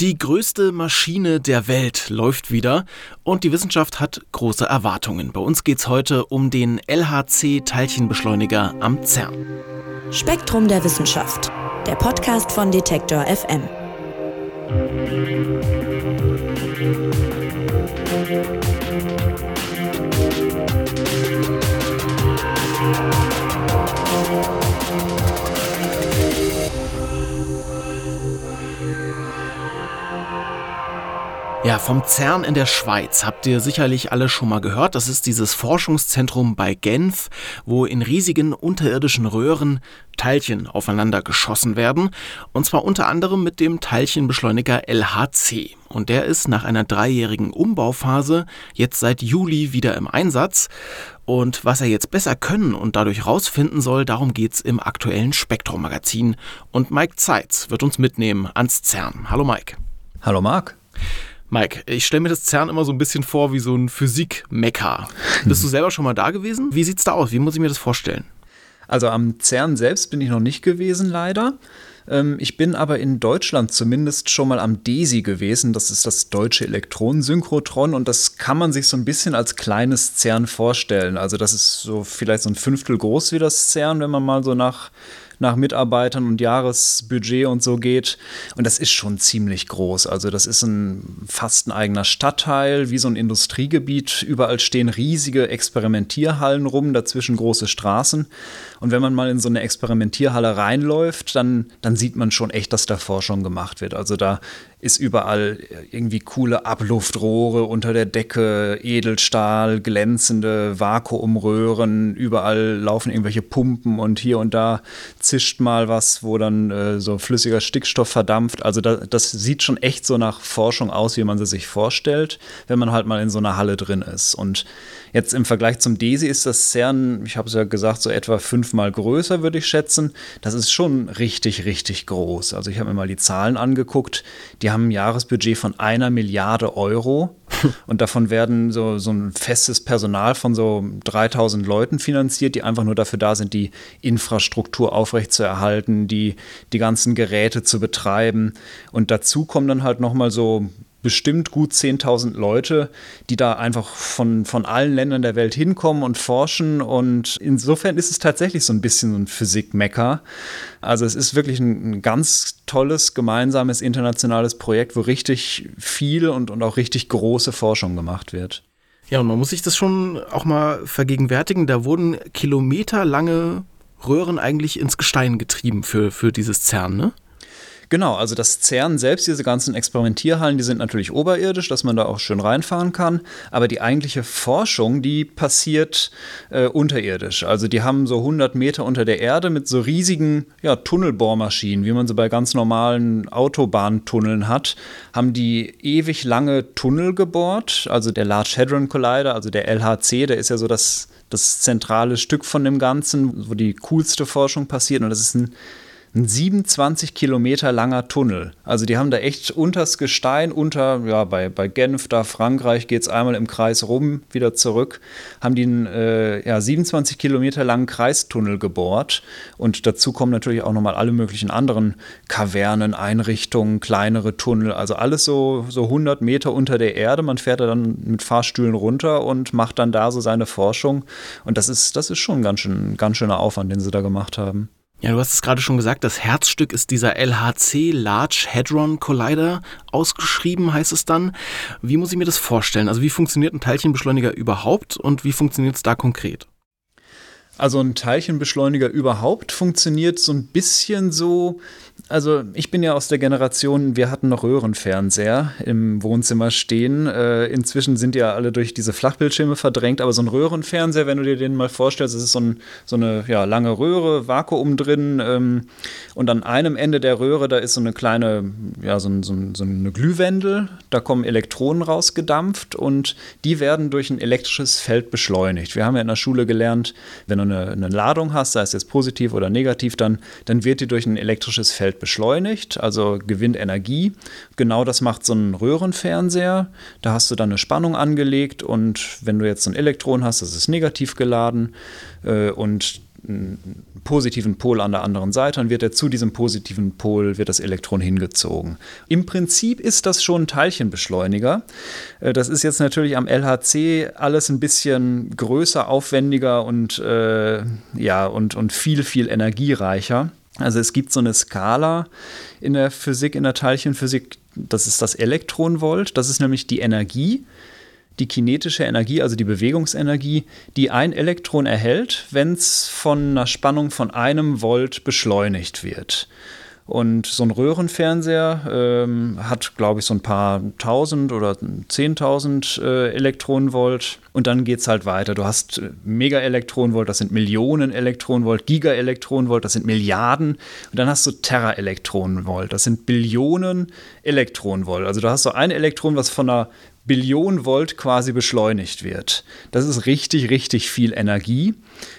Die größte Maschine der Welt läuft wieder und die Wissenschaft hat große Erwartungen. Bei uns geht es heute um den LHC-Teilchenbeschleuniger am CERN. Spektrum der Wissenschaft, der Podcast von Detektor FM. Ja, vom CERN in der Schweiz habt ihr sicherlich alle schon mal gehört. Das ist dieses Forschungszentrum bei Genf, wo in riesigen unterirdischen Röhren Teilchen aufeinander geschossen werden. Und zwar unter anderem mit dem Teilchenbeschleuniger LHC. Und der ist nach einer dreijährigen Umbauphase jetzt seit Juli wieder im Einsatz. Und was er jetzt besser können und dadurch rausfinden soll, darum geht's im aktuellen Spektrum-Magazin. Und Mike Zeitz wird uns mitnehmen ans CERN. Hallo Mike. Hallo Marc. Mike, ich stelle mir das CERN immer so ein bisschen vor wie so ein Physik-Mecker. Bist du selber schon mal da gewesen? Wie sieht's da aus? Wie muss ich mir das vorstellen? Also am CERN selbst bin ich noch nicht gewesen, leider. Ähm, ich bin aber in Deutschland zumindest schon mal am DESI gewesen. Das ist das deutsche Elektronensynchrotron und das kann man sich so ein bisschen als kleines CERN vorstellen. Also das ist so vielleicht so ein Fünftel groß wie das CERN, wenn man mal so nach nach Mitarbeitern und Jahresbudget und so geht. Und das ist schon ziemlich groß. Also das ist ein fast ein eigener Stadtteil, wie so ein Industriegebiet. Überall stehen riesige Experimentierhallen rum, dazwischen große Straßen. Und wenn man mal in so eine Experimentierhalle reinläuft, dann, dann sieht man schon echt, dass da Forschung gemacht wird. Also da ist überall irgendwie coole Abluftrohre unter der Decke, Edelstahl, glänzende Vakuumröhren, überall laufen irgendwelche Pumpen und hier und da zischt mal was, wo dann äh, so flüssiger Stickstoff verdampft. Also da, das sieht schon echt so nach Forschung aus, wie man sie sich vorstellt, wenn man halt mal in so einer Halle drin ist. Und Jetzt im Vergleich zum DESI ist das CERN, ich habe es ja gesagt, so etwa fünfmal größer, würde ich schätzen. Das ist schon richtig, richtig groß. Also ich habe mir mal die Zahlen angeguckt. Die haben ein Jahresbudget von einer Milliarde Euro und davon werden so, so ein festes Personal von so 3000 Leuten finanziert, die einfach nur dafür da sind, die Infrastruktur aufrechtzuerhalten, die, die ganzen Geräte zu betreiben. Und dazu kommen dann halt nochmal so bestimmt gut 10.000 Leute, die da einfach von, von allen Ländern der Welt hinkommen und forschen. Und insofern ist es tatsächlich so ein bisschen so ein Physik-Mecker. Also es ist wirklich ein, ein, ganz tolles, gemeinsames internationales Projekt, wo richtig viel und, und auch richtig große Forschung gemacht wird. Ja, und man muss sich das schon auch mal vergegenwärtigen. Da wurden kilometerlange Röhren eigentlich ins Gestein getrieben für, für dieses CERN, ne? Genau, also das CERN selbst, diese ganzen Experimentierhallen, die sind natürlich oberirdisch, dass man da auch schön reinfahren kann. Aber die eigentliche Forschung, die passiert äh, unterirdisch. Also die haben so 100 Meter unter der Erde mit so riesigen ja, Tunnelbohrmaschinen, wie man sie bei ganz normalen Autobahntunneln hat, haben die ewig lange Tunnel gebohrt. Also der Large Hadron Collider, also der LHC, der ist ja so das, das zentrale Stück von dem Ganzen, wo die coolste Forschung passiert. Und das ist ein ein 27 Kilometer langer Tunnel. Also die haben da echt unters Gestein, unter, ja, bei, bei Genf, da Frankreich, geht es einmal im Kreis rum, wieder zurück, haben die einen äh, ja, 27 Kilometer langen Kreistunnel gebohrt. Und dazu kommen natürlich auch nochmal alle möglichen anderen Kavernen, Einrichtungen, kleinere Tunnel, also alles so, so 100 Meter unter der Erde. Man fährt da dann mit Fahrstühlen runter und macht dann da so seine Forschung. Und das ist, das ist schon ein ganz, schön, ganz schöner Aufwand, den sie da gemacht haben. Ja, du hast es gerade schon gesagt, das Herzstück ist dieser LHC Large Hadron Collider. Ausgeschrieben heißt es dann. Wie muss ich mir das vorstellen? Also wie funktioniert ein Teilchenbeschleuniger überhaupt und wie funktioniert es da konkret? Also ein Teilchenbeschleuniger überhaupt funktioniert so ein bisschen so, also ich bin ja aus der Generation, wir hatten noch Röhrenfernseher im Wohnzimmer stehen. Äh, inzwischen sind ja alle durch diese Flachbildschirme verdrängt, aber so ein Röhrenfernseher, wenn du dir den mal vorstellst, das ist so, ein, so eine ja, lange Röhre, Vakuum drin ähm, und an einem Ende der Röhre, da ist so eine kleine, ja, so, so, so eine Glühwendel, da kommen Elektronen rausgedampft und die werden durch ein elektrisches Feld beschleunigt. Wir haben ja in der Schule gelernt, wenn du eine, eine Ladung hast, sei es jetzt positiv oder negativ, dann, dann wird die durch ein elektrisches Feld beschleunigt, also gewinnt Energie. Genau das macht so ein Röhrenfernseher. Da hast du dann eine Spannung angelegt und wenn du jetzt so ein Elektron hast, das ist negativ geladen äh, und einen positiven Pol an der anderen Seite und wird er zu diesem positiven Pol, wird das Elektron hingezogen. Im Prinzip ist das schon ein Teilchenbeschleuniger. Äh, das ist jetzt natürlich am LHC alles ein bisschen größer, aufwendiger und, äh, ja, und, und viel, viel energiereicher. Also es gibt so eine Skala in der Physik, in der Teilchenphysik, das ist das Elektronenvolt, das ist nämlich die Energie, die kinetische Energie, also die Bewegungsenergie, die ein Elektron erhält, wenn es von einer Spannung von einem Volt beschleunigt wird. Und so ein Röhrenfernseher ähm, hat, glaube ich, so ein paar tausend oder zehntausend äh, Elektronenvolt. Und dann geht es halt weiter. Du hast äh, Megaelektronenvolt, das sind Millionen Elektronenvolt, Gigaelektronenvolt, das sind Milliarden. Und dann hast du Teraelektronenvolt, das sind Billionen Elektronenvolt. Also du hast so ein Elektron, was von einer Billion Volt quasi beschleunigt wird. Das ist richtig, richtig viel Energie.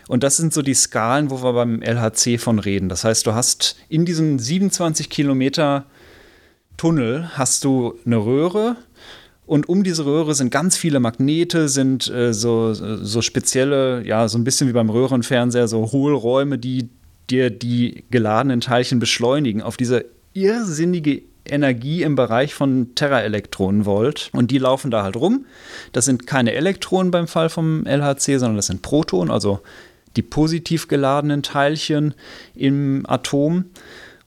Und das sind so die Skalen, wo wir beim LHC von reden. Das heißt, du hast in diesem 27 Kilometer Tunnel hast du eine Röhre und um diese Röhre sind ganz viele Magnete, sind äh, so, so spezielle, ja, so ein bisschen wie beim Röhrenfernseher, so Hohlräume, die dir die geladenen Teilchen beschleunigen auf diese irrsinnige Energie im Bereich von Teraelektronenvolt und die laufen da halt rum. Das sind keine Elektronen beim Fall vom LHC, sondern das sind Protonen, also die positiv geladenen Teilchen im Atom.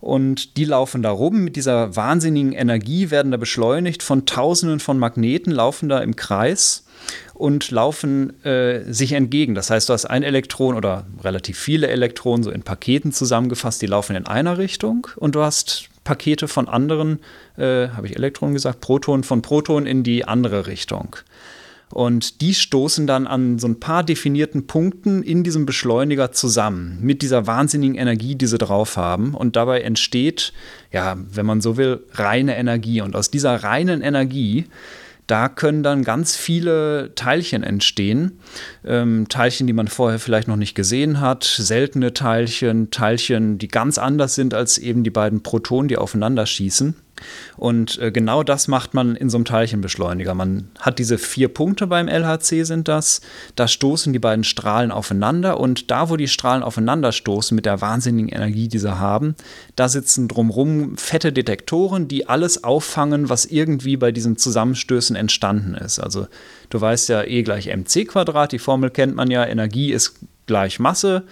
Und die laufen da rum mit dieser wahnsinnigen Energie, werden da beschleunigt von Tausenden von Magneten, laufen da im Kreis und laufen äh, sich entgegen. Das heißt, du hast ein Elektron oder relativ viele Elektronen so in Paketen zusammengefasst, die laufen in einer Richtung und du hast Pakete von anderen, äh, habe ich Elektronen gesagt, Protonen von Protonen in die andere Richtung. Und die stoßen dann an so ein paar definierten Punkten in diesem Beschleuniger zusammen, mit dieser wahnsinnigen Energie, die sie drauf haben. Und dabei entsteht, ja, wenn man so will, reine Energie. Und aus dieser reinen Energie da können dann ganz viele Teilchen entstehen. Ähm, Teilchen, die man vorher vielleicht noch nicht gesehen hat, seltene Teilchen, Teilchen, die ganz anders sind als eben die beiden Protonen, die aufeinander schießen. Und äh, genau das macht man in so einem Teilchenbeschleuniger. Man hat diese vier Punkte beim LHC sind das. Da stoßen die beiden Strahlen aufeinander und da, wo die Strahlen aufeinander stoßen mit der wahnsinnigen Energie, die sie haben, da sitzen drumherum fette Detektoren, die alles auffangen, was irgendwie bei diesen Zusammenstößen entstanden ist. Also du weißt ja E gleich mc Quadrat, die Formel kennt man ja, Energie ist gleich Masse.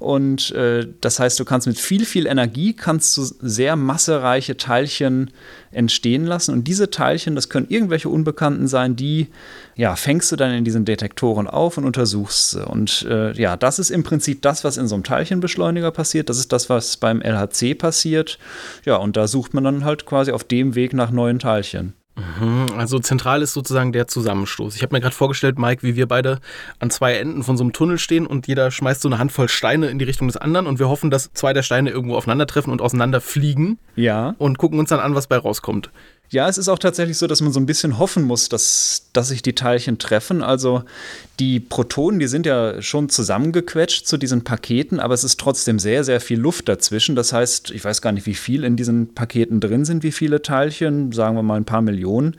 Und äh, das heißt, du kannst mit viel, viel Energie kannst du sehr massereiche Teilchen entstehen lassen. Und diese Teilchen, das können irgendwelche Unbekannten sein, die ja, fängst du dann in diesen Detektoren auf und untersuchst sie. Und äh, ja, das ist im Prinzip das, was in so einem Teilchenbeschleuniger passiert. Das ist das, was beim LHC passiert. Ja, und da sucht man dann halt quasi auf dem Weg nach neuen Teilchen. Mhm, also zentral ist sozusagen der Zusammenstoß. Ich habe mir gerade vorgestellt, Mike, wie wir beide an zwei Enden von so einem Tunnel stehen und jeder schmeißt so eine Handvoll Steine in die Richtung des anderen und wir hoffen, dass zwei der Steine irgendwo aufeinandertreffen und auseinanderfliegen. Ja. Und gucken uns dann an, was bei rauskommt. Ja, es ist auch tatsächlich so, dass man so ein bisschen hoffen muss, dass, dass sich die Teilchen treffen. Also die Protonen, die sind ja schon zusammengequetscht zu diesen Paketen, aber es ist trotzdem sehr, sehr viel Luft dazwischen. Das heißt, ich weiß gar nicht, wie viel in diesen Paketen drin sind, wie viele Teilchen, sagen wir mal ein paar Millionen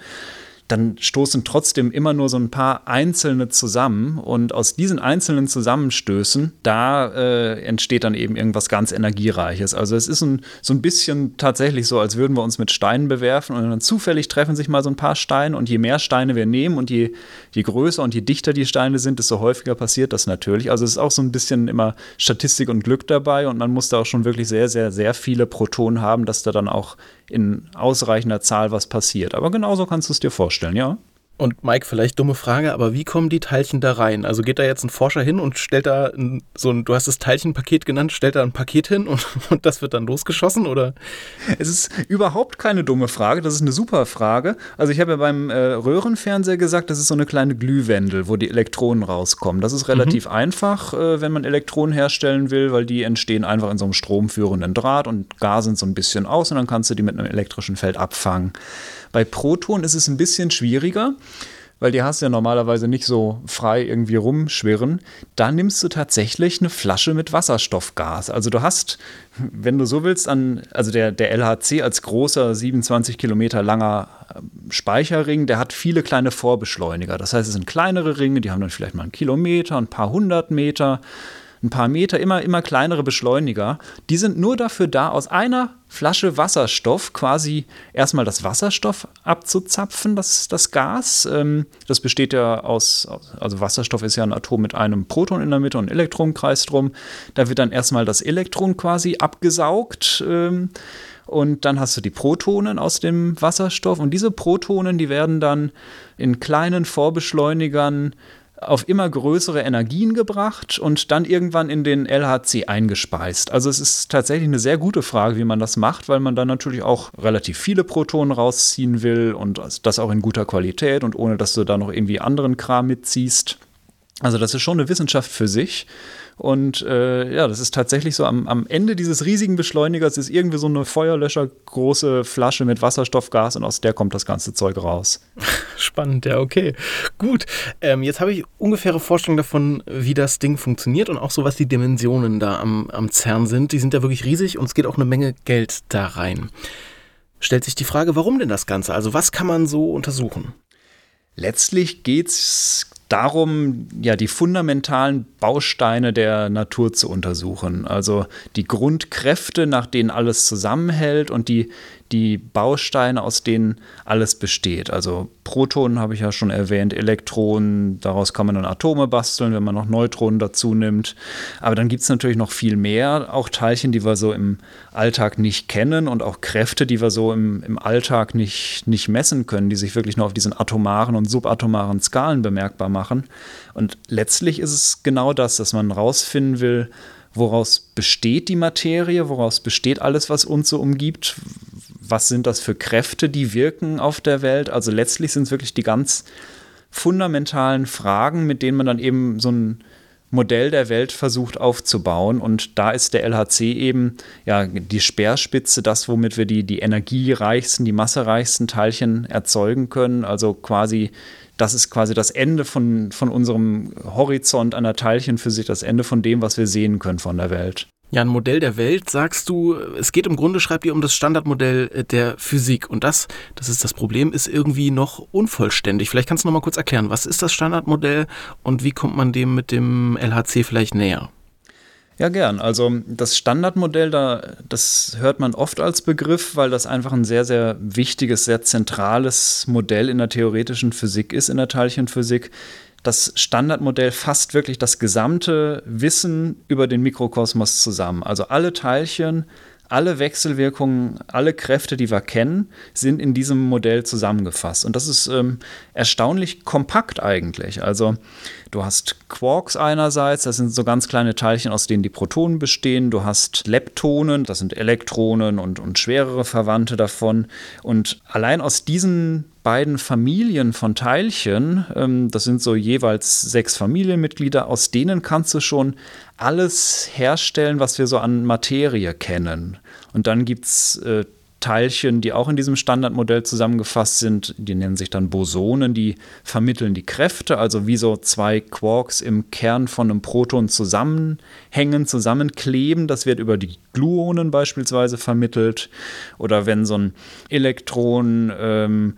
dann stoßen trotzdem immer nur so ein paar einzelne zusammen. Und aus diesen einzelnen Zusammenstößen, da äh, entsteht dann eben irgendwas ganz Energiereiches. Also es ist ein, so ein bisschen tatsächlich so, als würden wir uns mit Steinen bewerfen und dann zufällig treffen sich mal so ein paar Steine. Und je mehr Steine wir nehmen und je, je größer und je dichter die Steine sind, desto häufiger passiert das natürlich. Also es ist auch so ein bisschen immer Statistik und Glück dabei. Und man muss da auch schon wirklich sehr, sehr, sehr viele Protonen haben, dass da dann auch in ausreichender Zahl was passiert. Aber genauso kannst du es dir vorstellen, ja? Und Mike, vielleicht dumme Frage, aber wie kommen die Teilchen da rein? Also geht da jetzt ein Forscher hin und stellt da ein, so ein, du hast das Teilchenpaket genannt, stellt da ein Paket hin und, und das wird dann losgeschossen oder? Es ist überhaupt keine dumme Frage, das ist eine super Frage. Also ich habe ja beim äh, Röhrenfernseher gesagt, das ist so eine kleine Glühwendel, wo die Elektronen rauskommen. Das ist relativ mhm. einfach, äh, wenn man Elektronen herstellen will, weil die entstehen einfach in so einem stromführenden Draht und gasen so ein bisschen aus und dann kannst du die mit einem elektrischen Feld abfangen. Bei Proton ist es ein bisschen schwieriger, weil die hast ja normalerweise nicht so frei irgendwie rumschwirren. Da nimmst du tatsächlich eine Flasche mit Wasserstoffgas. Also du hast, wenn du so willst, an, also der, der LHC als großer 27 Kilometer langer ähm, Speicherring, der hat viele kleine Vorbeschleuniger. Das heißt, es sind kleinere Ringe, die haben dann vielleicht mal einen Kilometer, ein paar hundert Meter ein paar Meter, immer, immer kleinere Beschleuniger. Die sind nur dafür da, aus einer Flasche Wasserstoff quasi erstmal das Wasserstoff abzuzapfen, das, das Gas. Ähm, das besteht ja aus, also Wasserstoff ist ja ein Atom mit einem Proton in der Mitte und einem Elektronkreis drum. Da wird dann erstmal das Elektron quasi abgesaugt. Ähm, und dann hast du die Protonen aus dem Wasserstoff und diese Protonen, die werden dann in kleinen Vorbeschleunigern auf immer größere Energien gebracht und dann irgendwann in den LHC eingespeist. Also es ist tatsächlich eine sehr gute Frage, wie man das macht, weil man dann natürlich auch relativ viele Protonen rausziehen will und das auch in guter Qualität und ohne dass du da noch irgendwie anderen Kram mitziehst. Also das ist schon eine Wissenschaft für sich. Und äh, ja, das ist tatsächlich so, am, am Ende dieses riesigen Beschleunigers ist irgendwie so eine Feuerlöscher große Flasche mit Wasserstoffgas und aus der kommt das ganze Zeug raus. Spannend, ja, okay. Gut. Ähm, jetzt habe ich ungefähre Vorstellung davon, wie das Ding funktioniert und auch so, was die Dimensionen da am, am CERN sind. Die sind ja wirklich riesig und es geht auch eine Menge Geld da rein. Stellt sich die Frage, warum denn das Ganze? Also was kann man so untersuchen? Letztlich geht es darum, ja, die fundamentalen Bausteine der Natur zu untersuchen. Also die Grundkräfte, nach denen alles zusammenhält und die, die Bausteine, aus denen alles besteht. Also Protonen habe ich ja schon erwähnt, Elektronen, daraus kann man dann Atome basteln, wenn man noch Neutronen dazu nimmt. Aber dann gibt es natürlich noch viel mehr, auch Teilchen, die wir so im Alltag nicht kennen und auch Kräfte, die wir so im, im Alltag nicht, nicht messen können, die sich wirklich nur auf diesen atomaren und subatomaren Skalen bemerkbar machen. Und letztlich ist es genau das, dass man rausfinden will, woraus besteht die Materie, woraus besteht alles, was uns so umgibt, was sind das für Kräfte, die wirken auf der Welt. Also letztlich sind es wirklich die ganz fundamentalen Fragen, mit denen man dann eben so ein Modell der Welt versucht aufzubauen. Und da ist der LHC eben ja die Speerspitze, das, womit wir die, die energiereichsten, die massereichsten Teilchen erzeugen können. Also quasi, das ist quasi das Ende von, von unserem Horizont einer Teilchenphysik, das Ende von dem, was wir sehen können von der Welt. Ja, ein Modell der Welt, sagst du, es geht im Grunde, schreibt ihr, um das Standardmodell äh, der Physik. Und das, das ist das Problem, ist irgendwie noch unvollständig. Vielleicht kannst du noch mal kurz erklären, was ist das Standardmodell und wie kommt man dem mit dem LHC vielleicht näher? Ja, gern. Also das Standardmodell, da, das hört man oft als Begriff, weil das einfach ein sehr, sehr wichtiges, sehr zentrales Modell in der theoretischen Physik ist, in der Teilchenphysik das Standardmodell fasst wirklich das gesamte Wissen über den Mikrokosmos zusammen. Also alle Teilchen, alle Wechselwirkungen, alle Kräfte, die wir kennen, sind in diesem Modell zusammengefasst. Und das ist ähm, erstaunlich kompakt eigentlich. Also du hast Quarks einerseits, das sind so ganz kleine Teilchen, aus denen die Protonen bestehen. Du hast Leptonen, das sind Elektronen und, und schwerere Verwandte davon. Und allein aus diesen beiden Familien von Teilchen, ähm, das sind so jeweils sechs Familienmitglieder, aus denen kannst du schon alles herstellen, was wir so an Materie kennen. Und dann gibt es äh, Teilchen, die auch in diesem Standardmodell zusammengefasst sind. Die nennen sich dann Bosonen, die vermitteln die Kräfte, also wie so zwei Quarks im Kern von einem Proton zusammenhängen, zusammenkleben. Das wird über die Gluonen beispielsweise vermittelt. Oder wenn so ein Elektron ähm,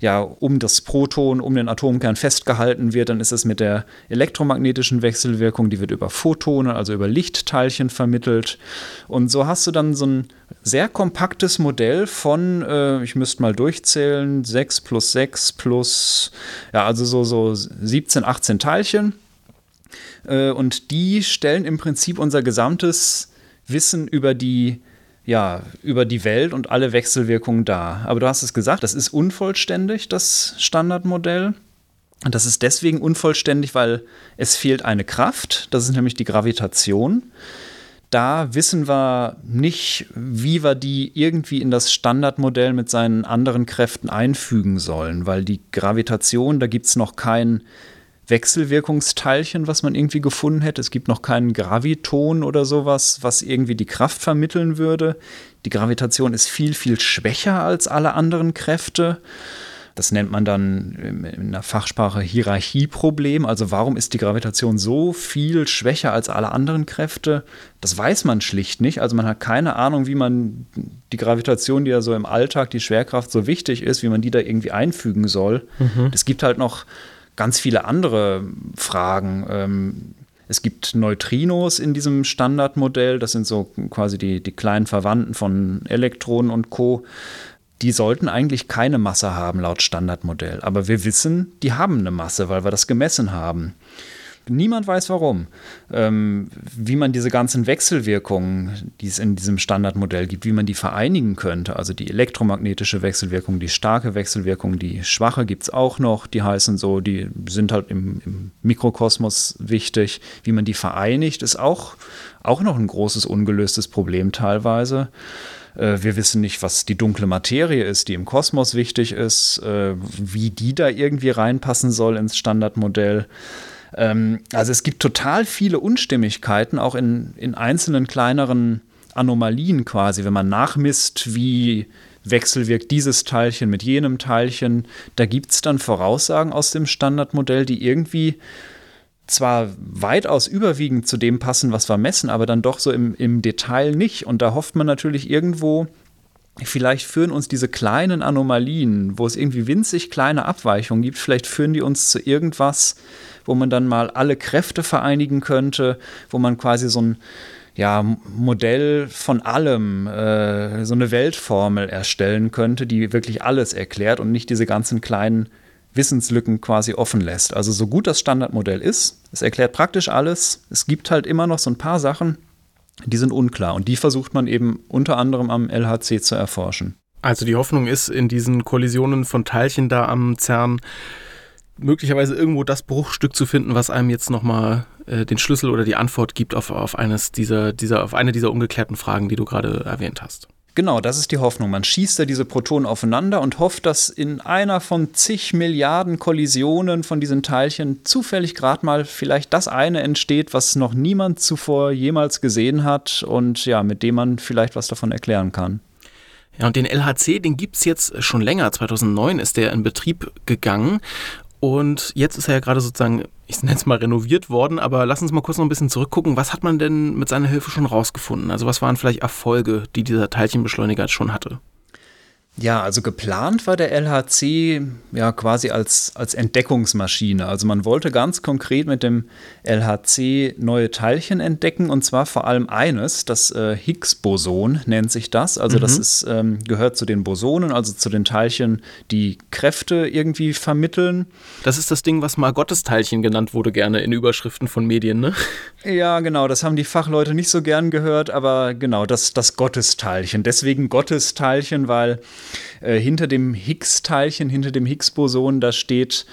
ja, um das Proton, um den Atomkern festgehalten wird, dann ist es mit der elektromagnetischen Wechselwirkung, die wird über Photone, also über Lichtteilchen vermittelt. Und so hast du dann so ein sehr kompaktes Modell von, äh, ich müsste mal durchzählen, 6 plus 6 plus, ja, also so, so 17, 18 Teilchen. Äh, und die stellen im Prinzip unser gesamtes Wissen über die ja, über die Welt und alle Wechselwirkungen dar. Aber du hast es gesagt, das ist unvollständig, das Standardmodell. Und das ist deswegen unvollständig, weil es fehlt eine Kraft, das ist nämlich die Gravitation. Da wissen wir nicht, wie wir die irgendwie in das Standardmodell mit seinen anderen Kräften einfügen sollen, weil die Gravitation, da gibt es noch kein Wechselwirkungsteilchen, was man irgendwie gefunden hätte. Es gibt noch keinen Graviton oder sowas, was irgendwie die Kraft vermitteln würde. Die Gravitation ist viel, viel schwächer als alle anderen Kräfte. Das nennt man dann in der Fachsprache Hierarchieproblem. Also warum ist die Gravitation so viel schwächer als alle anderen Kräfte? Das weiß man schlicht nicht. Also man hat keine Ahnung, wie man die Gravitation, die ja so im Alltag, die Schwerkraft so wichtig ist, wie man die da irgendwie einfügen soll. Mhm. Es gibt halt noch ganz viele andere Fragen. Ähm, Es gibt Neutrinos in diesem Standardmodell, das sind so quasi die, die kleinen Verwandten von Elektronen und Co. Die sollten eigentlich keine Masse haben laut Standardmodell. Aber wir wissen, die haben eine Masse, weil wir das gemessen haben. Niemand weiß warum. Ähm, wie man diese ganzen Wechselwirkungen, die es in diesem Standardmodell gibt, wie man die vereinigen könnte. Also die elektromagnetische Wechselwirkung, die starke Wechselwirkung, die schwache gibt es auch noch. Die heißen so, die sind halt im, im, Mikrokosmos wichtig. Wie man die vereinigt, ist auch, auch noch ein großes ungelöstes Problem teilweise. Äh, wir wissen nicht, was die dunkle Materie ist, die im Kosmos wichtig ist, äh, wie die da irgendwie reinpassen soll ins Standardmodell. Ähm, also es gibt total viele Unstimmigkeiten, auch in, in einzelnen kleineren Anomalien quasi, wenn man nachmisst, wie wechselwirkt dieses Teilchen mit jenem Teilchen. Da gibt es dann Voraussagen aus dem Standardmodell, die irgendwie zwar weitaus überwiegend zu dem passen, was wir messen, aber dann doch so im, im Detail nicht. Und da hofft man natürlich irgendwo, vielleicht führen uns diese kleinen Anomalien, wo es irgendwie winzig kleine Abweichungen gibt, vielleicht führen die uns zu irgendwas, wo man dann mal alle Kräfte vereinigen könnte, wo man quasi so ein ja, Modell von allem, äh, so eine Weltformel erstellen könnte, die wirklich alles erklärt und nicht diese ganzen kleinen Wissenslücken quasi offen lässt. Also so gut das Standardmodell ist, es erklärt praktisch alles, es gibt halt immer noch so ein paar Sachen, die sind unklar und die versucht man eben unter anderem am LHC zu erforschen. Also die Hoffnung ist in diesen Kollisionen von Teilchen da am CERN, möglicherweise irgendwo das Bruchstück zu finden, was einem jetzt nochmal äh, den Schlüssel oder die Antwort gibt auf, auf eines dieser, dieser, auf eine dieser ungeklärten Fragen, die du gerade erwähnt hast. Genau, das ist die Hoffnung. Man schießt da diese Protonen aufeinander und hofft, dass in einer von zig Milliarden Kollisionen von diesen Teilchen zufällig gerade mal vielleicht das eine entsteht, was noch niemand zuvor jemals gesehen hat und ja, mit dem man vielleicht was davon erklären kann. Ja, und den LHC, den gibt es jetzt schon länger. 2009 ist der in Betrieb gegangen. Und jetzt ist er ja gerade sozusagen, ich nenne es mal renoviert worden, aber lass uns mal kurz noch ein bisschen zurückgucken. Was hat man denn mit seiner Hilfe schon rausgefunden? Also was waren vielleicht Erfolge, die dieser Teilchenbeschleuniger schon hatte? Ja, also geplant war der LHC ja quasi als, als Entdeckungsmaschine. Also man wollte ganz konkret mit dem LHC neue Teilchen entdecken und zwar vor allem eines, das äh, Higgs-Boson nennt sich das. Also mhm. das ist, ähm, gehört zu den Bosonen, also zu den Teilchen, die Kräfte irgendwie vermitteln. Das ist das Ding, was mal Gottesteilchen genannt wurde, gerne in Überschriften von Medien, ne? Ja, genau, das haben die Fachleute nicht so gern gehört, aber genau, das, das Gottesteilchen. Deswegen Gottesteilchen, weil äh, hinter dem Higgs-Teilchen, hinter dem Higgs-Boson, da steht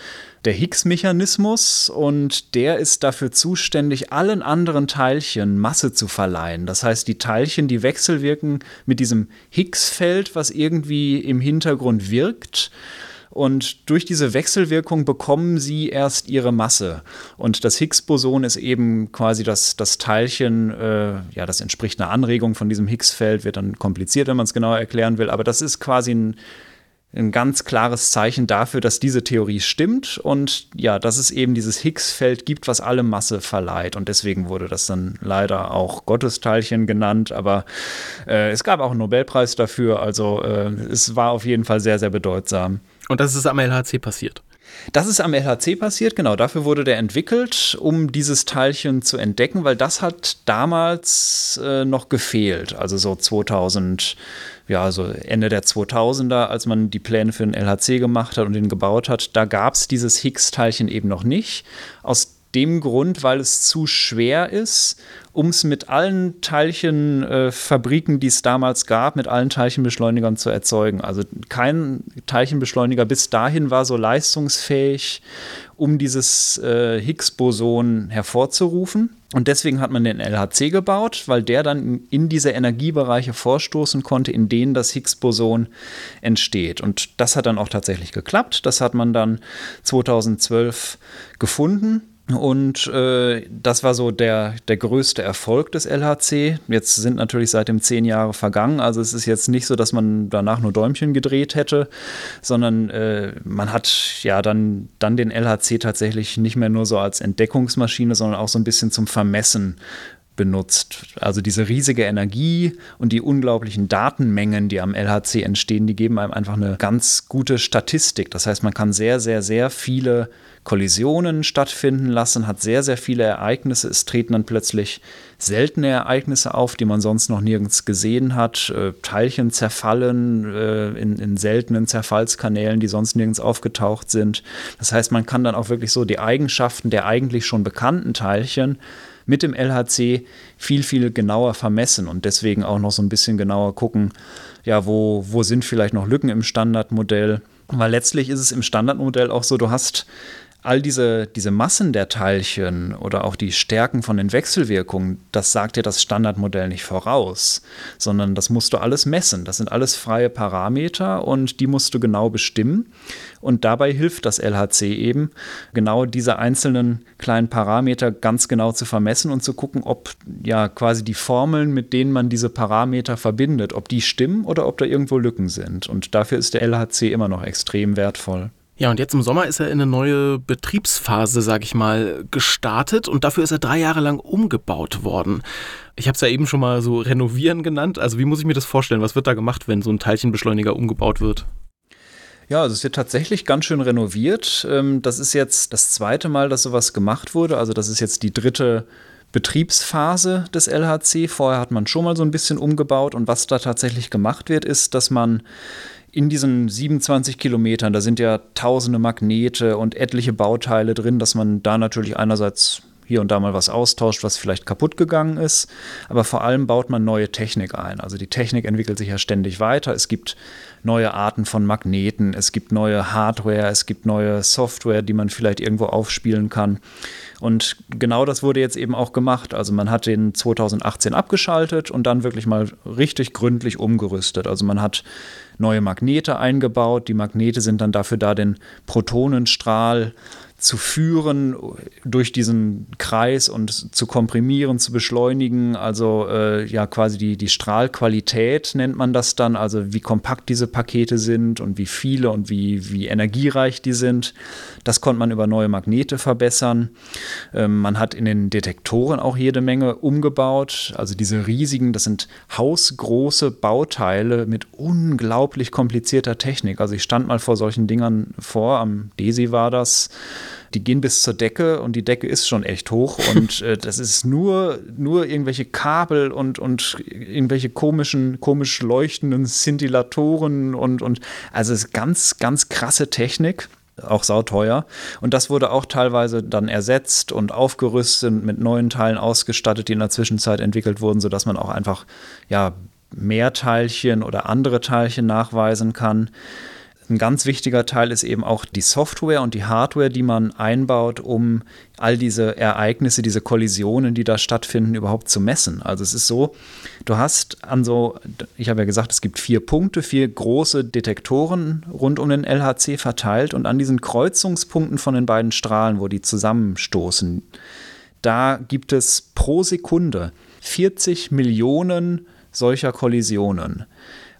der Higgs-Mechanismus und der ist dafür zuständig, allen anderen Teilchen Masse zu verleihen. Das heißt, die Teilchen, die wechselwirken mit diesem Higgs-Feld, was irgendwie im Hintergrund wirkt. Und durch diese Wechselwirkung bekommen sie erst ihre Masse. Und das Higgs-Boson ist eben quasi das, das Teilchen, äh, ja, das entspricht einer Anregung von diesem Higgs-Feld, wird dann kompliziert, wenn man es genauer erklären will. Aber das ist quasi ein, ein ganz klares Zeichen dafür, dass diese Theorie stimmt und ja, dass es eben dieses Higgs-Feld gibt, was alle Masse verleiht. Und deswegen wurde das dann leider auch Gottesteilchen genannt. Aber äh, es gab auch einen Nobelpreis dafür. Also äh, es war auf jeden Fall sehr, sehr bedeutsam. Und das ist am LHC passiert. Das ist am LHC passiert, genau. Dafür wurde der entwickelt, um dieses Teilchen zu entdecken, weil das hat damals äh, noch gefehlt. Also so 2000, ja, so Ende der 2000er, als man die Pläne für den LHC gemacht hat und den gebaut hat, da gab es dieses Higgs-Teilchen eben noch nicht. Aus dem Grund, weil es zu schwer ist, um es mit allen Teilchenfabriken, äh, die es damals gab, mit allen Teilchenbeschleunigern zu erzeugen. Also kein Teilchenbeschleuniger bis dahin war so leistungsfähig, um dieses äh, Higgs-Boson hervorzurufen. Und deswegen hat man den LHC gebaut, weil der dann in diese Energiebereiche vorstoßen konnte, in denen das Higgs-Boson entsteht. Und das hat dann auch tatsächlich geklappt. Das hat man dann 2012 gefunden und äh, das war so der, der größte Erfolg des LHC. Jetzt sind natürlich seitdem zehn Jahre vergangen. Also es ist jetzt nicht so, dass man danach nur Däumchen gedreht hätte, sondern äh, man hat ja dann, dann den LHC tatsächlich nicht mehr nur so als Entdeckungsmaschine, sondern auch so ein bisschen zum Vermessen benutzt. Also diese riesige Energie und die unglaublichen Datenmengen, die am LHC entstehen, die geben einem einfach eine ganz gute Statistik. Das heißt, man kann sehr, sehr, sehr viele Kollisionen stattfinden lassen, hat sehr, sehr viele Ereignisse. Es treten dann plötzlich seltene Ereignisse auf, die man sonst noch nirgends gesehen hat. Äh, Teilchen zerfallen äh, in, in seltenen Zerfallskanälen, die sonst nirgends aufgetaucht sind. Das heißt, man kann dann auch wirklich so die Eigenschaften der eigentlich schon bekannten Teilchen mit dem LHC viel, viel genauer vermessen und deswegen auch noch so ein bisschen genauer gucken, ja, wo, wo sind vielleicht noch Lücken im Standardmodell. Weil letztlich ist es im Standardmodell auch so, du hast all diese, diese Massen der Teilchen oder auch die Stärken von den Wechselwirkungen, das sagt dir das Standardmodell nicht voraus, sondern das musst du alles messen. Das sind alles freie Parameter und die musst du genau bestimmen. Und dabei hilft das LHC eben, genau diese einzelnen kleinen Parameter ganz genau zu vermessen und zu gucken, ob ja quasi die Formeln, mit denen man diese Parameter verbindet, ob die stimmen oder ob da irgendwo Lücken sind. Und dafür ist der LHC immer noch extrem wertvoll. Ja, und jetzt im Sommer ist er in eine neue Betriebsphase, sag ich mal, gestartet und dafür ist er drei Jahre lang umgebaut worden. Ich habe es ja eben schon mal so renovieren genannt. Also wie muss ich mir das vorstellen? Was wird da gemacht, wenn so ein Teilchenbeschleuniger umgebaut wird? Ja, also es wird tatsächlich ganz schön renoviert. Ähm, das ist jetzt das zweite Mal, dass sowas gemacht wurde. Also das ist jetzt die dritte Betriebsphase des LHC. Vorher hat man schon mal so ein bisschen umgebaut und was da tatsächlich gemacht wird, ist, dass man in diesen 27 Kilometern, da sind ja tausende Magnete und etliche Bauteile drin, dass man da natürlich einerseits hier und da mal was austauscht, was vielleicht kaputt gegangen ist. Aber vor allem baut man neue Technik ein. Also die Technik entwickelt sich ja ständig weiter. Es gibt neue Arten von Magneten, es gibt neue Hardware, es gibt neue Software, die man vielleicht irgendwo aufspielen kann. Und genau das wurde jetzt eben auch gemacht. Also man hat den 2018 abgeschaltet und dann wirklich mal richtig gründlich umgerüstet. Also man hat neue Magnete eingebaut. Die Magnete sind dann dafür da, den Protonenstrahl zu führen durch diesen Kreis und zu komprimieren, zu beschleunigen. Also äh, ja, quasi die, die Strahlqualität nennt man das dann, also wie kompakt diese Pakete sind und wie viele und wie, wie energiereich die sind. Das konnte man über neue Magnete verbessern. Ähm, man hat in den Detektoren auch jede Menge umgebaut. Also diese riesigen, das sind hausgroße Bauteile mit unglaublich komplizierter Technik. Also ich stand mal vor solchen Dingern vor, am DESI war das die gehen bis zur Decke und die Decke ist schon echt hoch und äh, das ist nur, nur irgendwelche Kabel und, und irgendwelche komischen, komisch leuchtenden Szintillatoren und, und also es ist ganz, ganz krasse Technik auch sauteuer. Und das wurde auch teilweise dann ersetzt und aufgerüstet und mit neuen Teilen ausgestattet, die in der Zwischenzeit entwickelt wurden, sodass man auch einfach ja, mehr Teilchen oder andere Teilchen nachweisen kann. Ein ganz wichtiger Teil ist eben auch die Software und die Hardware, die man einbaut, um all diese Ereignisse, diese Kollisionen, die da stattfinden, überhaupt zu messen. Also es ist so, du hast an so, ich habe ja gesagt, es gibt vier Punkte, vier große Detektoren rund um den LHC verteilt und an diesen Kreuzungspunkten von den beiden Strahlen, wo die zusammenstoßen, da gibt es pro Sekunde 40 Millionen solcher Kollisionen.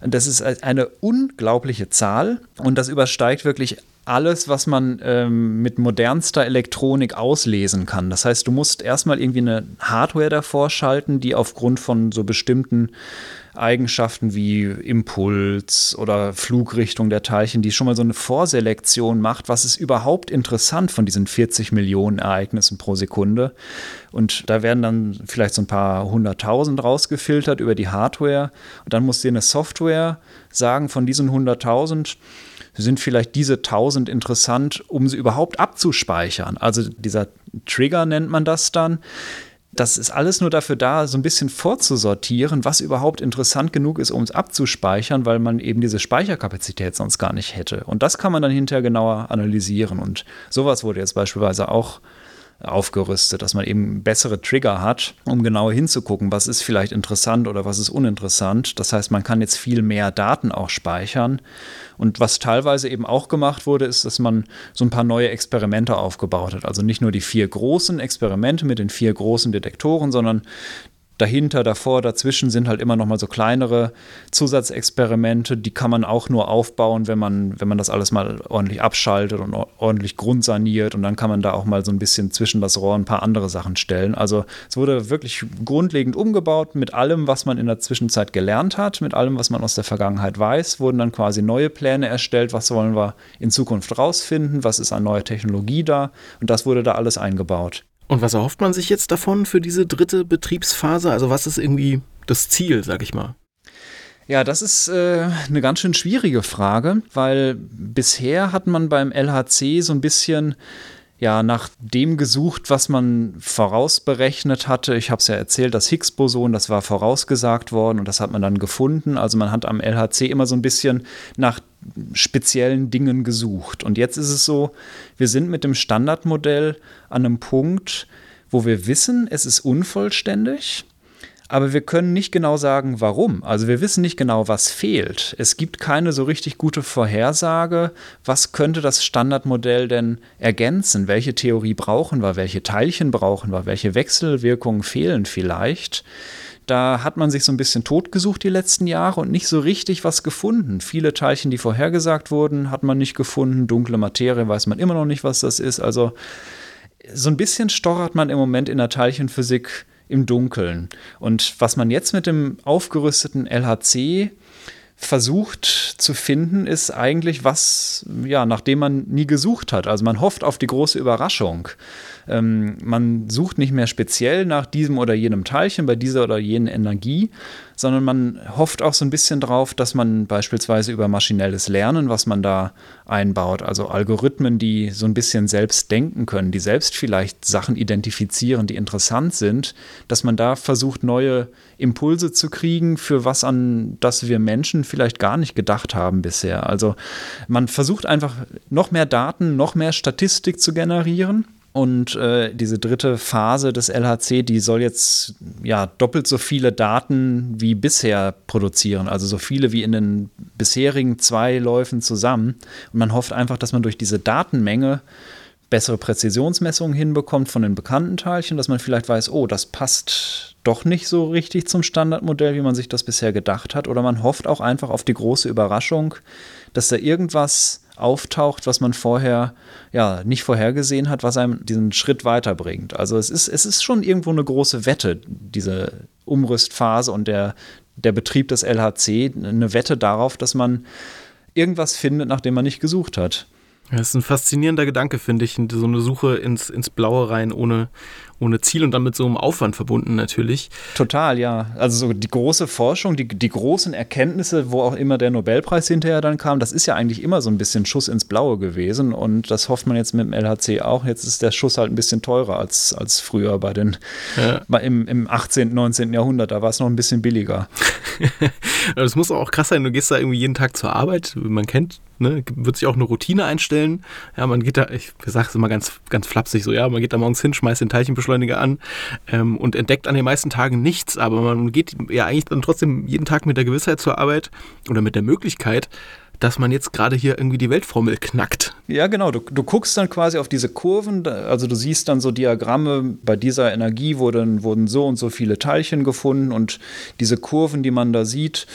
Das ist eine unglaubliche Zahl und das übersteigt wirklich alles, was man ähm, mit modernster Elektronik auslesen kann. Das heißt, du musst erstmal irgendwie eine Hardware davor schalten, die aufgrund von so bestimmten Eigenschaften wie Impuls oder Flugrichtung der Teilchen, die schon mal so eine Vorselektion macht, was ist überhaupt interessant von diesen 40 Millionen Ereignissen pro Sekunde. Und da werden dann vielleicht so ein paar hunderttausend rausgefiltert über die Hardware. Und dann muss dir eine Software sagen, von diesen hunderttausend sind vielleicht diese 1000 interessant, um sie überhaupt abzuspeichern. Also dieser Trigger nennt man das dann das ist alles nur dafür da, so ein bisschen vorzusortieren, was überhaupt interessant genug ist, um es abzuspeichern, weil man eben diese Speicherkapazität sonst gar nicht hätte. Und das kann man dann hinterher genauer analysieren. Und sowas wurde jetzt beispielsweise auch aufgerüstet, dass man eben bessere Trigger hat, um genau hinzugucken, was ist vielleicht interessant oder was ist uninteressant. Das heißt, man kann jetzt viel mehr Daten auch speichern. Und was teilweise eben auch gemacht wurde, ist, dass man so ein paar neue Experimente aufgebaut hat. Also nicht nur die vier großen Experimente mit den vier großen Detektoren, sondern dahinter, davor, dazwischen sind halt immer noch mal so kleinere Zusatzexperimente, die kann man auch nur aufbauen, wenn man, wenn man das alles mal ordentlich abschaltet und ordentlich grundsaniert. Und dann kann man da auch mal so ein bisschen zwischen das Rohr ein paar andere Sachen stellen. Also es wurde wirklich grundlegend umgebaut. Mit allem, was man in der Zwischenzeit gelernt hat, mit allem, was man aus der Vergangenheit weiß, wurden dann quasi neue Pläne erstellt, was wollen wir in Zukunft rausfinden, was ist an neuer Technologie da? Und das wurde da alles eingebaut. Und was erhofft man sich jetzt davon für diese dritte Betriebsphase? Also was ist irgendwie das Ziel, sag ich mal? Ja, das ist äh, eine ganz schön schwierige Frage, weil bisher hat man beim LHC so ein bisschen ja nach dem gesucht, was man vorausberechnet hatte. Ich habe es ja erzählt, das Higgs-Boson, das war vorausgesagt worden und das hat man dann gefunden. Also man hat am LHC immer so ein bisschen nach speziellen Dingen gesucht. Und jetzt ist es so, wir sind mit dem Standardmodell an einem Punkt, wo wir wissen, es ist unvollständig aber wir können nicht genau sagen, warum. Also wir wissen nicht genau, was fehlt. Es gibt keine so richtig gute Vorhersage, was könnte das Standardmodell denn ergänzen? Welche Theorie brauchen wir? Welche Teilchen brauchen wir? Welche Wechselwirkungen fehlen vielleicht? Da hat man sich so ein bisschen totgesucht die letzten Jahre und nicht so richtig was gefunden. Viele Teilchen, die vorhergesagt wurden, hat man nicht gefunden. Dunkle Materie weiß man immer noch nicht, was das ist. Also so ein bisschen stochert man im Moment in der Teilchenphysik im Dunkeln. Und was man jetzt mit dem aufgerüsteten LHC versucht zu finden, ist eigentlich was, ja, nachdem man nie gesucht hat. Also man hofft auf die große Überraschung. Ähm, man sucht nicht mehr speziell nach diesem oder jenem Teilchen bei dieser oder jenen Energie, sondern man hofft auch so ein bisschen drauf, dass man beispielsweise über maschinelles Lernen, was man da einbaut, also Algorithmen, die so ein bisschen selbst denken können, die selbst vielleicht Sachen identifizieren, die interessant sind, dass man da versucht, neue Impulse zu kriegen, für was an das wir Menschen vielleicht gar nicht gedacht haben bisher. Also man versucht einfach noch mehr Daten, noch mehr Statistik zu generieren und äh, diese dritte Phase des LHC, die soll jetzt ja doppelt so viele Daten wie bisher produzieren, also so viele wie in den bisherigen zwei Läufen zusammen. Und man hofft einfach, dass man durch diese Datenmenge bessere Präzisionsmessungen hinbekommt von den bekannten Teilchen, dass man vielleicht weiß, oh, das passt doch nicht so richtig zum Standardmodell, wie man sich das bisher gedacht hat. Oder man hofft auch einfach auf die große Überraschung, dass da irgendwas auftaucht, was man vorher ja nicht vorhergesehen hat, was einem diesen Schritt weiterbringt. Also es ist, es ist schon irgendwo eine große Wette, diese Umrüstphase und der, der Betrieb des LHC, eine Wette darauf, dass man irgendwas findet, nachdem man nicht gesucht hat. Das ist ein faszinierender Gedanke, finde ich, so eine Suche ins, ins Blaue rein, ohne, ohne Ziel und dann mit so einem Aufwand verbunden natürlich. Total, ja. Also so die große Forschung, die, die großen Erkenntnisse, wo auch immer der Nobelpreis hinterher dann kam, das ist ja eigentlich immer so ein bisschen Schuss ins Blaue gewesen und das hofft man jetzt mit dem LHC auch. Jetzt ist der Schuss halt ein bisschen teurer als, als früher bei den ja. im, im 18., 19. Jahrhundert, da war es noch ein bisschen billiger. das muss auch krass sein, du gehst da irgendwie jeden Tag zur Arbeit, man kennt Ne, wird sich auch eine Routine einstellen. Ja, man geht da, ich sage es immer ganz, ganz flapsig so, ja, man geht da morgens hin, schmeißt den Teilchenbeschleuniger an ähm, und entdeckt an den meisten Tagen nichts, aber man geht ja eigentlich dann trotzdem jeden Tag mit der Gewissheit zur Arbeit oder mit der Möglichkeit, dass man jetzt gerade hier irgendwie die Weltformel knackt. Ja, genau. Du, du guckst dann quasi auf diese Kurven, also du siehst dann so Diagramme, bei dieser Energie wurden, wurden so und so viele Teilchen gefunden und diese Kurven, die man da sieht,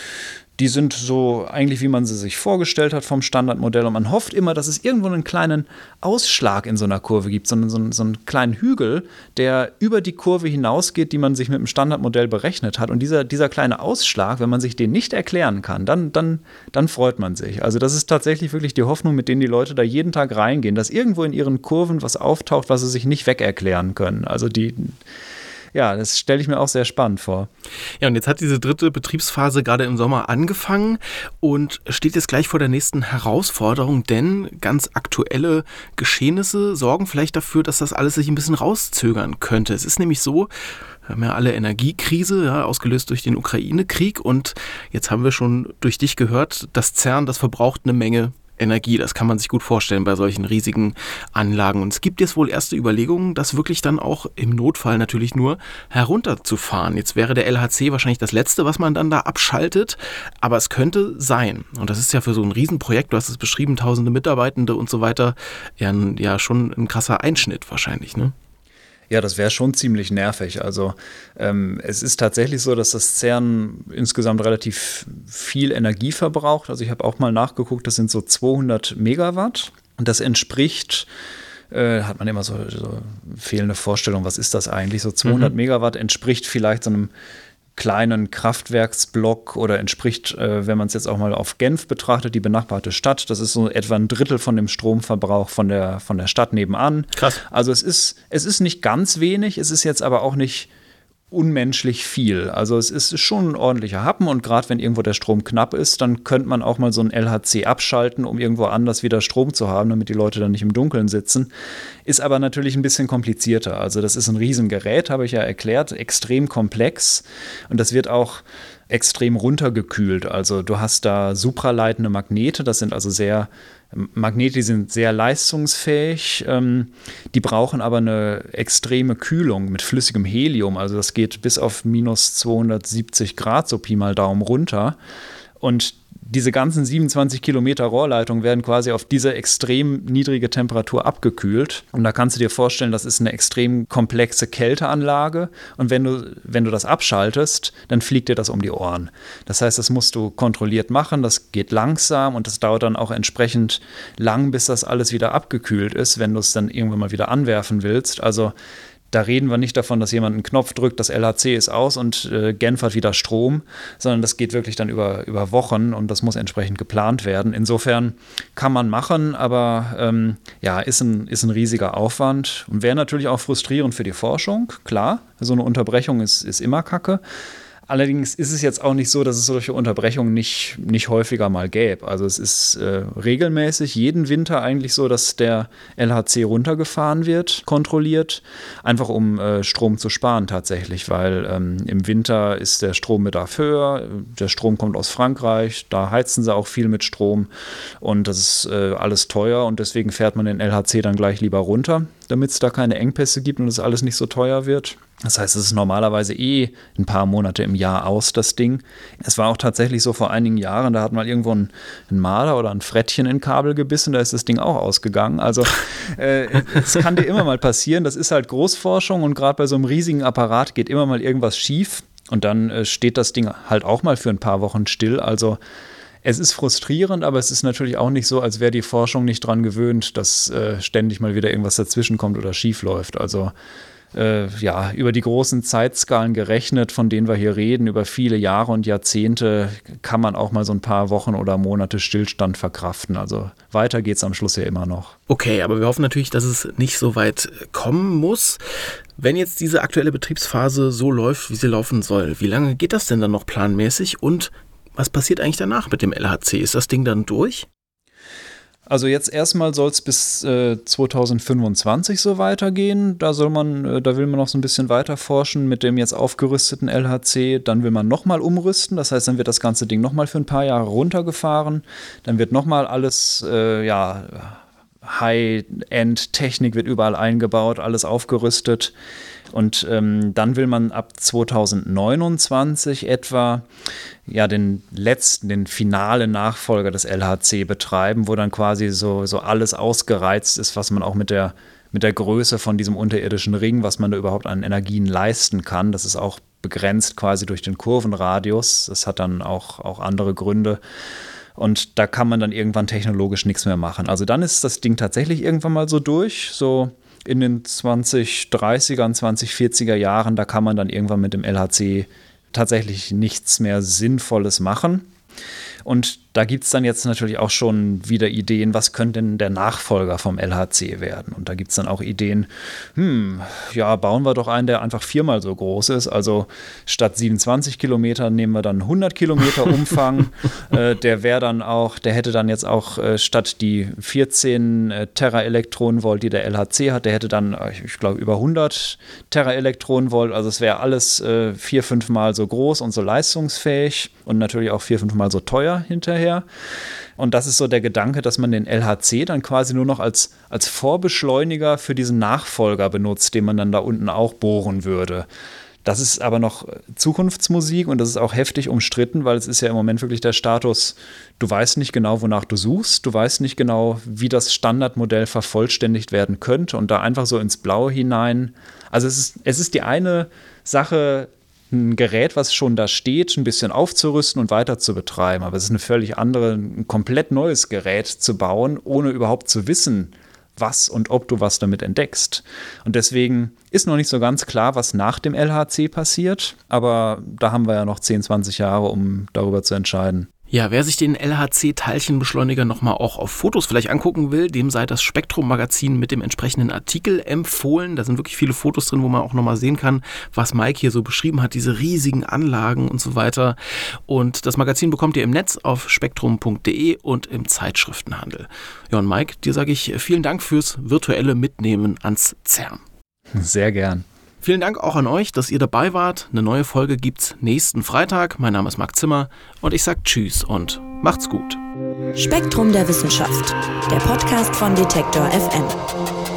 die sind so eigentlich, wie man sie sich vorgestellt hat vom Standardmodell. Und man hofft immer, dass es irgendwo einen kleinen Ausschlag in so einer Kurve gibt, so einen, so einen, so einen kleinen Hügel, der über die Kurve hinausgeht, die man sich mit dem Standardmodell berechnet hat. Und dieser, dieser kleine Ausschlag, wenn man sich den nicht erklären kann, dann, dann, dann freut man sich. Also das ist tatsächlich wirklich die Hoffnung, mit denen die Leute da jeden Tag reingehen, dass irgendwo in ihren Kurven was auftaucht, was sie sich nicht wegerklären können. Also die ja, das stelle ich mir auch sehr spannend vor. Ja, und jetzt hat diese dritte Betriebsphase gerade im Sommer angefangen und steht jetzt gleich vor der nächsten Herausforderung, denn ganz aktuelle Geschehnisse sorgen vielleicht dafür, dass das alles sich ein bisschen rauszögern könnte. Es ist nämlich so, wir haben ja alle Energiekrise, ja, ausgelöst durch den Ukraine-Krieg und jetzt haben wir schon durch dich gehört, das CERN, das verbraucht eine Menge Energie. Das kann man sich gut vorstellen bei solchen riesigen Anlagen. Und es gibt jetzt wohl erste Überlegungen, das wirklich dann auch im Notfall natürlich nur herunterzufahren. Jetzt wäre der LHC wahrscheinlich das letzte, was man dann da abschaltet, aber es könnte sein. Und das ist ja für so ein Riesenprojekt, du hast es beschrieben, tausende Mitarbeitende und so weiter, ja, ja schon ein krasser Einschnitt wahrscheinlich, ne? Ja, das wäre schon ziemlich nervig. Also ähm, es ist tatsächlich so, dass das CERN insgesamt relativ viel Energie verbraucht. Also ich habe auch mal nachgeguckt, das sind so 200 Megawatt. Und das entspricht äh, hat man immer so, so, fehlende Vorstellung, was ist das eigentlich? So 200 mhm. Megawatt entspricht vielleicht so einem kleinen Kraftwerksblock oder entspricht, äh, wenn man es jetzt auch mal auf Genf betrachtet, die benachbarte Stadt, das ist so etwa ein Drittel von dem Stromverbrauch von der, von der Stadt nebenan. Krass. Also es ist, es ist nicht ganz wenig, es ist jetzt aber auch nicht unmenschlich viel. Also es ist schon ein ordentlicher Happen und gerade wenn irgendwo der Strom knapp ist, dann könnte man auch mal so ein LHC abschalten, um irgendwo anders wieder Strom zu haben, damit die Leute dann nicht im Dunkeln sitzen. Ist aber natürlich ein bisschen komplizierter. Also das ist ein Riesengerät, habe ich ja erklärt, extrem komplex und das wird auch extrem runtergekühlt. Also du hast da supraleitende Magnete, das sind also sehr Magnete die sind sehr leistungsfähig, ähm, die brauchen aber eine extreme Kühlung mit flüssigem Helium. Also das geht bis auf minus 270 Grad, so Pi mal Daumen runter. Und diese ganzen 27 Kilometer Rohrleitung werden quasi auf diese extrem niedrige Temperatur abgekühlt. Und da kannst du dir vorstellen, das ist eine extrem komplexe Kälteanlage. Und wenn du, wenn du das abschaltest, dann fliegt dir das um die Ohren. Das heißt, das musst du kontrolliert machen, das geht langsam und das dauert dann auch entsprechend lang, bis das alles wieder abgekühlt ist, wenn du es dann irgendwann mal wieder anwerfen willst. Also da reden wir nicht davon, dass jemand einen Knopf drückt, das LHC ist aus und äh, Genf hat wieder Strom, sondern das geht wirklich dann über, über Wochen und das muss entsprechend geplant werden. Insofern kann man machen, aber ähm, ja, ist ein, ist ein riesiger Aufwand und wäre natürlich auch frustrierend für die Forschung, klar. So eine Unterbrechung ist, ist immer Kacke. Allerdings ist es jetzt auch nicht so, dass es solche Unterbrechungen nicht, nicht häufiger mal gäbe. Also es ist äh, regelmäßig jeden Winter eigentlich so, dass der LHC runtergefahren wird, kontrolliert, einfach um äh, Strom zu sparen tatsächlich, weil ähm, im Winter ist der Strombedarf höher, der Strom kommt aus Frankreich, da heizen sie auch viel mit Strom und das ist äh, alles teuer und deswegen fährt man den LHC dann gleich lieber runter, damit es da keine Engpässe gibt und es alles nicht so teuer wird. Das heißt, es ist normalerweise eh ein paar Monate im Jahr aus, das Ding. Es war auch tatsächlich so vor einigen Jahren, da hat mal irgendwo ein, ein Marder oder ein Frettchen in Kabel gebissen, da ist das Ding auch ausgegangen. Also äh, es kann dir immer mal passieren, das ist halt Großforschung und gerade bei so einem riesigen Apparat geht immer mal irgendwas schief und dann äh, steht das Ding halt auch mal für ein paar Wochen still. Also es ist frustrierend, aber es ist natürlich auch nicht so, als wäre die Forschung nicht dran gewöhnt, dass äh, ständig mal wieder irgendwas dazwischen kommt oder schief läuft. Also äh, ja, über die großen Zeitskalen gerechnet, von denen wir hier reden, über viele Jahre und Jahrzehnte, kann man auch mal so ein paar Wochen oder Monate Stillstand verkraften. Also weiter geht es am Schluss ja immer noch. Okay, aber wir hoffen natürlich, dass es nicht so weit kommen muss. Wenn jetzt diese aktuelle Betriebsphase so läuft, wie sie laufen soll, wie lange geht das denn dann noch planmäßig und was passiert eigentlich danach mit dem LHC? Ist das Ding dann durch? Also jetzt erstmal soll es bis äh, 2025 so weitergehen. Da soll man, äh, da will man noch so ein bisschen weiter forschen mit dem jetzt aufgerüsteten LHC. Dann will man nochmal umrüsten. Das heißt, dann wird das ganze Ding nochmal für ein paar Jahre runtergefahren. Dann wird nochmal alles, äh, ja, High-End-Technik wird überall eingebaut, alles aufgerüstet. Und ähm, dann will man ab 2029 etwa ja den letzten, den finalen Nachfolger des LHC betreiben, wo dann quasi so, so alles ausgereizt ist, was man auch mit der, mit der Größe von diesem unterirdischen Ring, was man da überhaupt an Energien leisten kann. Das ist auch begrenzt quasi durch den Kurvenradius. Das hat dann auch, auch andere Gründe. Und da kann man dann irgendwann technologisch nichts mehr machen. Also dann ist das Ding tatsächlich irgendwann mal so durch, so in den 2030er, 2040er Jahren, da kann man dann irgendwann mit dem LHC tatsächlich nichts mehr Sinnvolles machen. Und da gibt es dann jetzt natürlich auch schon wieder Ideen, was könnte denn der Nachfolger vom LHC werden? Und da gibt es dann auch Ideen, hm, ja, bauen wir doch einen, der einfach viermal so groß ist. Also statt 27 Kilometer nehmen wir dann 100 Kilometer Umfang. äh, der wäre dann auch, der hätte dann jetzt auch äh, statt die 14 äh, Teraelektronenvolt, die der LHC hat, der hätte dann, äh, ich glaube, über 100 Teraelektronenvolt. Also es wäre alles äh, vier, fünfmal so groß und so leistungsfähig und natürlich auch vier, fünfmal so teuer hinterher. Und das ist so der Gedanke, dass man den LHC dann quasi nur noch als, als Vorbeschleuniger für diesen Nachfolger benutzt, den man dann da unten auch bohren würde. Das ist aber noch Zukunftsmusik und das ist auch heftig umstritten, weil es ist ja im Moment wirklich der Status, du weißt nicht genau, wonach du suchst, du weißt nicht genau, wie das Standardmodell vervollständigt werden könnte und da einfach so ins Blaue hinein. Also es ist, es ist die eine Sache, ein Gerät, was schon da steht, ein bisschen aufzurüsten und weiter zu betreiben. Aber es ist eine völlig andere, ein komplett neues Gerät zu bauen, ohne überhaupt zu wissen, was und ob du was damit entdeckst. Und deswegen ist noch nicht so ganz klar, was nach dem LHC passiert. Aber da haben wir ja noch 10, 20 Jahre, um darüber zu entscheiden. Ja, wer sich den LHC-Teilchenbeschleuniger nochmal auch auf Fotos vielleicht angucken will, dem sei das Spektrum-Magazin mit dem entsprechenden Artikel empfohlen. Da sind wirklich viele Fotos drin, wo man auch nochmal sehen kann, was Mike hier so beschrieben hat, diese riesigen Anlagen und so weiter. Und das Magazin bekommt ihr im Netz auf spektrum.de und im Zeitschriftenhandel. Ja, und Mike, dir sage ich vielen Dank fürs virtuelle Mitnehmen ans CERN. Sehr gern. Vielen Dank auch an euch, dass ihr dabei wart. Eine neue Folge gibt's nächsten Freitag. Mein Name ist Marc Zimmer und ich sage Tschüss und macht's gut. Spektrum der Wissenschaft, der Podcast von Detektor FM.